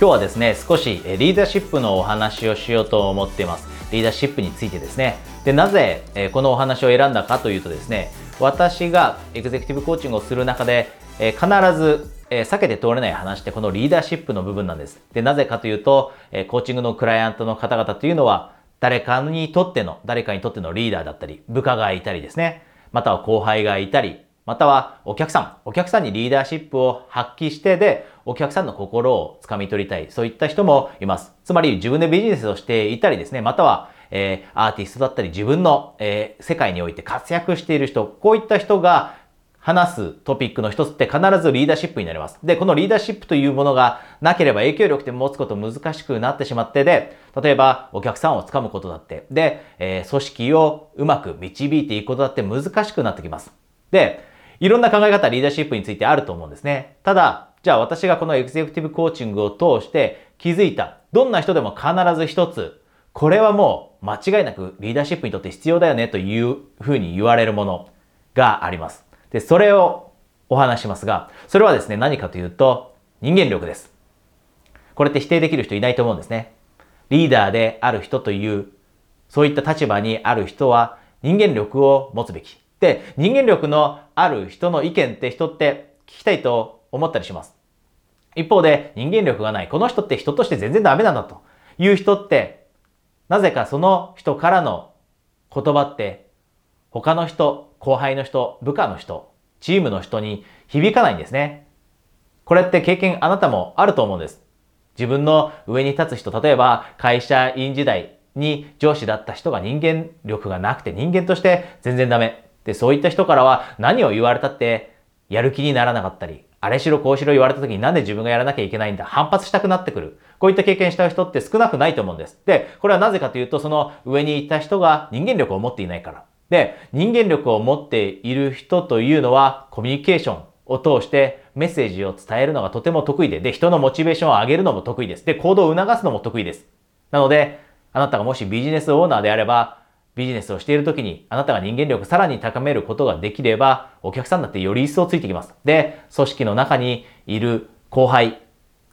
今日はですね少しリーダーシップのお話をしようと思っています。リーダーシップについてですね。でなぜこのお話を選んだかというとですね私がエグゼクティブコーチングをする中で必ず避けて通れない話ってこのリーダーシップの部分なんです。でなぜかというとコーチングのクライアントの方々というのは誰かにとっての誰かにとってのリーダーだったり部下がいたりですね。または後輩がいたりまたはお客さん、お客さんにリーダーシップを発揮してで、お客さんの心をつかみ取りたい、そういった人もいます。つまり自分でビジネスをしていたりですね、または、えー、アーティストだったり自分の、えー、世界において活躍している人、こういった人が話すトピックの一つって必ずリーダーシップになります。で、このリーダーシップというものがなければ影響力って持つこと難しくなってしまってで、例えばお客さんをつかむことだって、で、えー、組織をうまく導いていくことだって難しくなってきます。で、いろんな考え方、リーダーシップについてあると思うんですね。ただ、じゃあ私がこのエグゼクティブコーチングを通して気づいた、どんな人でも必ず一つ、これはもう間違いなくリーダーシップにとって必要だよねというふうに言われるものがあります。で、それをお話しますが、それはですね、何かというと、人間力です。これって否定できる人いないと思うんですね。リーダーである人という、そういった立場にある人は人間力を持つべき。で、人間力のある人の意見って人って聞きたいと思ったりします。一方で人間力がない、この人って人として全然ダメなんだという人って、なぜかその人からの言葉って他の人、後輩の人、部下の人、チームの人に響かないんですね。これって経験あなたもあると思うんです。自分の上に立つ人、例えば会社員時代に上司だった人が人間力がなくて人間として全然ダメ。で、そういった人からは何を言われたってやる気にならなかったり、あれしろこうしろ言われた時になんで自分がやらなきゃいけないんだ反発したくなってくる。こういった経験した人って少なくないと思うんです。で、これはなぜかというと、その上にいた人が人間力を持っていないから。で、人間力を持っている人というのはコミュニケーションを通してメッセージを伝えるのがとても得意で、で、人のモチベーションを上げるのも得意です。で、行動を促すのも得意です。なので、あなたがもしビジネスオーナーであれば、ビジネスをしている時にあなたが人間力さらに高めることができればお客さんだってより一層ついてきます。で、組織の中にいる後輩、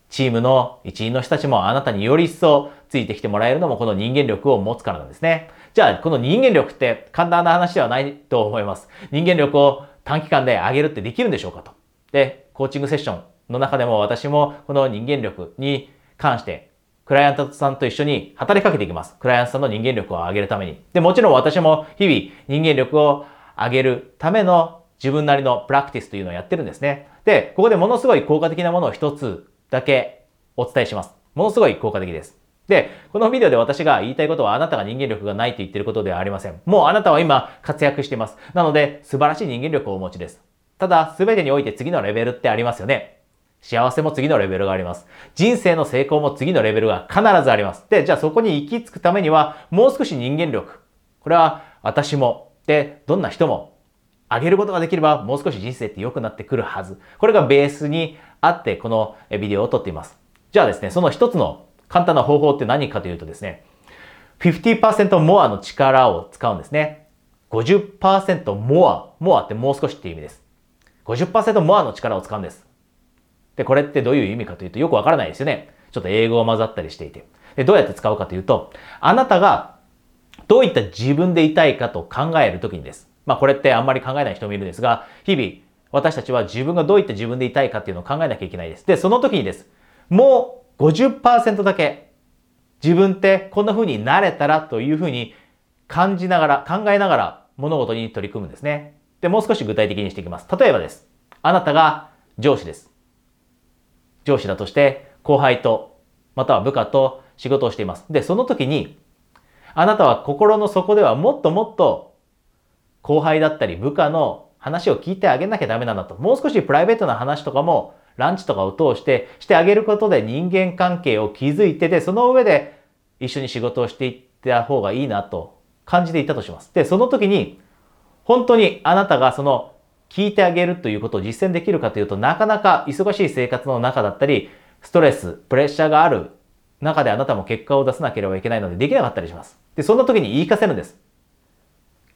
チームの一員の人たちもあなたにより一層ついてきてもらえるのもこの人間力を持つからなんですね。じゃあ、この人間力って簡単な話ではないと思います。人間力を短期間で上げるってできるんでしょうかと。で、コーチングセッションの中でも私もこの人間力に関してクライアントさんと一緒に働きかけていきます。クライアントさんの人間力を上げるために。で、もちろん私も日々人間力を上げるための自分なりのプラクティスというのをやってるんですね。で、ここでものすごい効果的なものを一つだけお伝えします。ものすごい効果的です。で、このビデオで私が言いたいことはあなたが人間力がないと言ってることではありません。もうあなたは今活躍しています。なので素晴らしい人間力をお持ちです。ただ、すべてにおいて次のレベルってありますよね。幸せも次のレベルがあります。人生の成功も次のレベルが必ずあります。で、じゃあそこに行き着くためには、もう少し人間力。これは私も、で、どんな人も上げることができれば、もう少し人生って良くなってくるはず。これがベースにあって、このビデオを撮っています。じゃあですね、その一つの簡単な方法って何かというとですね、50%モアの力を使うんですね。50%モア。モアってもう少しって意味です。50%モアの力を使うんです。で、これってどういう意味かというとよくわからないですよね。ちょっと英語が混ざったりしていて。で、どうやって使うかというと、あなたがどういった自分でいたいかと考えるときにです。まあこれってあんまり考えない人もいるんですが、日々私たちは自分がどういった自分でいたいかっていうのを考えなきゃいけないです。で、その時にです。もう50%だけ自分ってこんな風になれたらという風に感じながら、考えながら物事に取り組むんですね。で、もう少し具体的にしていきます。例えばです。あなたが上司です。上司だとして後輩とまたは部下と仕事をしています。で、その時にあなたは心の底ではもっともっと後輩だったり部下の話を聞いてあげなきゃダメなんだと。もう少しプライベートな話とかもランチとかを通してしてあげることで人間関係を築いてで、その上で一緒に仕事をしていった方がいいなと感じていたとします。で、その時に本当にあなたがその聞いてあげるということを実践できるかというと、なかなか忙しい生活の中だったり、ストレス、プレッシャーがある中であなたも結果を出さなければいけないのでできなかったりします。で、そんな時に言いかせるんです。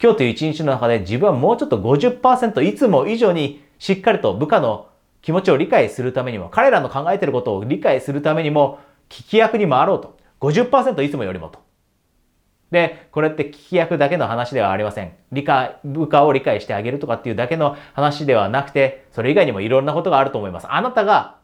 今日という一日の中で自分はもうちょっと50%いつも以上にしっかりと部下の気持ちを理解するためにも、彼らの考えていることを理解するためにも、聞き役に回ろうと。50%いつもよりもと。で、これって聞き役だけの話ではありません。理解、部下を理解してあげるとかっていうだけの話ではなくて、それ以外にもいろんなことがあると思います。あなたが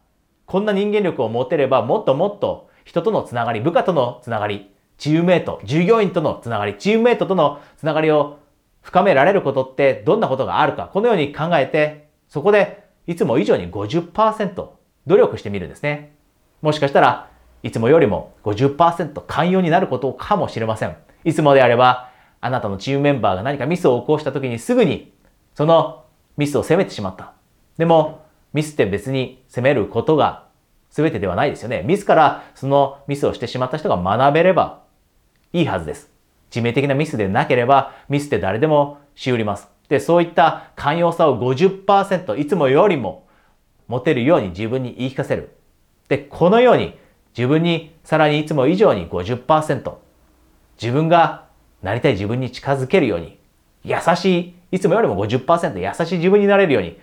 こんな人間力を持てれば、もっともっと人とのつながり、部下とのつながり、チームメイト、従業員とのつながり、チームメイトとのつながりを深められることってどんなことがあるか、このように考えて、そこでいつも以上に50%努力してみるんですね。もしかしたらいつもよりも50%寛容になることかもしれません。いつもであれば、あなたのチームメンバーが何かミスを起こした時にすぐに、そのミスを責めてしまった。でも、ミスって別に責めることが全てではないですよね。自らそのミスをしてしまった人が学べればいいはずです。致命的なミスでなければ、ミスって誰でもしうります。で、そういった寛容さを50%いつもよりも持てるように自分に言い聞かせる。で、このように自分にさらにいつも以上に50%自分がなりたい自分に近づけるように優しい、いつもよりも50%優しい自分になれるように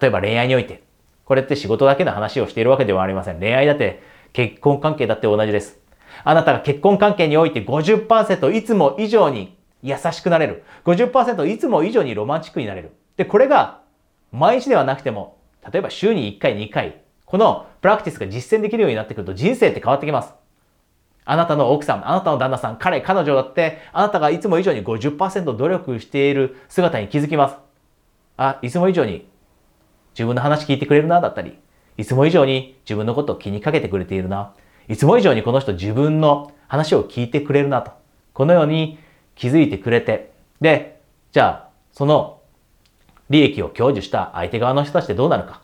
例えば恋愛においてこれって仕事だけの話をしているわけではありません。恋愛だって結婚関係だって同じです。あなたが結婚関係において50%いつも以上に優しくなれる。50%いつも以上にロマンチックになれる。で、これが毎日ではなくても、例えば週に1回、2回、このプラクティスが実践できるようになってくると人生って変わってきます。あなたの奥さん、あなたの旦那さん、彼、彼女だって、あなたがいつも以上に50%努力している姿に気づきます。あ、いつも以上に自分の話聞いてくれるな、だったり、いつも以上に自分のことを気にかけてくれているな、いつも以上にこの人自分の話を聞いてくれるなと。このように気づいてくれて、で、じゃあ、その利益を享受した相手側の人たちってどうなるか。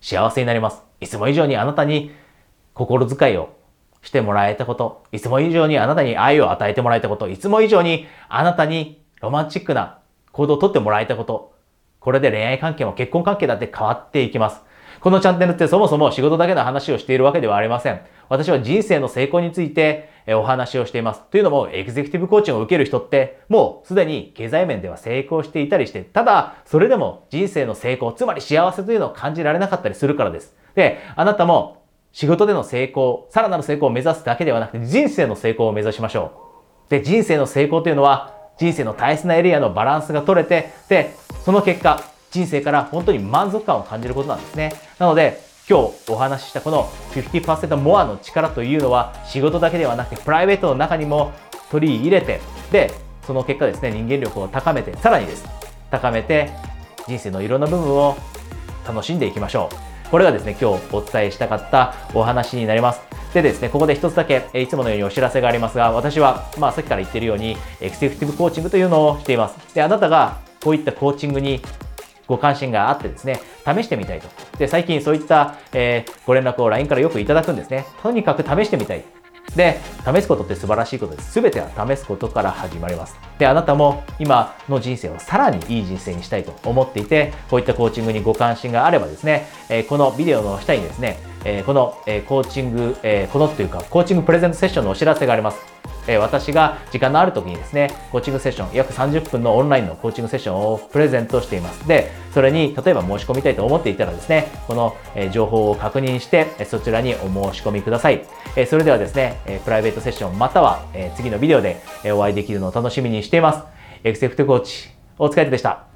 幸せになります。いつも以上にあなたに心遣いをしてもらえたこと、いつも以上にあなたに愛を与えてもらえたこと、いつも以上にあなたにロマンチックな行動をとってもらえたこと、これで恋愛関係も結婚関係だって変わっていきます。このチャンネルってそもそも仕事だけの話をしているわけではありません。私は人生の成功についてお話をしています。というのも、エグゼクティブコーチングを受ける人って、もうすでに経済面では成功していたりして、ただ、それでも人生の成功、つまり幸せというのを感じられなかったりするからです。で、あなたも仕事での成功、さらなる成功を目指すだけではなくて、人生の成功を目指しましょう。で、人生の成功というのは、人生の大切なエリアのバランスが取れて、で、その結果、人生から本当に満足感を感じることなんですね。なので、今日お話ししたこの50%モアの力というのは仕事だけではなくてプライベートの中にも取り入れてでその結果ですね人間力を高めてさらにです高めて人生のいろんな部分を楽しんでいきましょうこれがですね今日お伝えしたかったお話になりますでですねここで一つだけいつものようにお知らせがありますが私はまあさっきから言ってるようにエクセクティブコーチングというのをしていますであなたがこういったコーチングにご関心があってですね、試してみたいと。で、最近そういった、えー、ご連絡を LINE からよくいただくんですね。とにかく試してみたい。で、試すことって素晴らしいことです。すべては試すことから始まります。で、あなたも今の人生をさらにいい人生にしたいと思っていて、こういったコーチングにご関心があればですね、えー、このビデオの下にですね、えー、この、えコーチング、えこのっていうか、コーチングプレゼントセッションのお知らせがあります。え私が時間のある時にですね、コーチングセッション、約30分のオンラインのコーチングセッションをプレゼントしています。で、それに例えば申し込みたいと思っていたらですね、この、え情報を確認して、そちらにお申し込みください。えそれではですね、えプライベートセッションまたは、え次のビデオでお会いできるのを楽しみにしています。エクセプトコーチ、お疲れでした。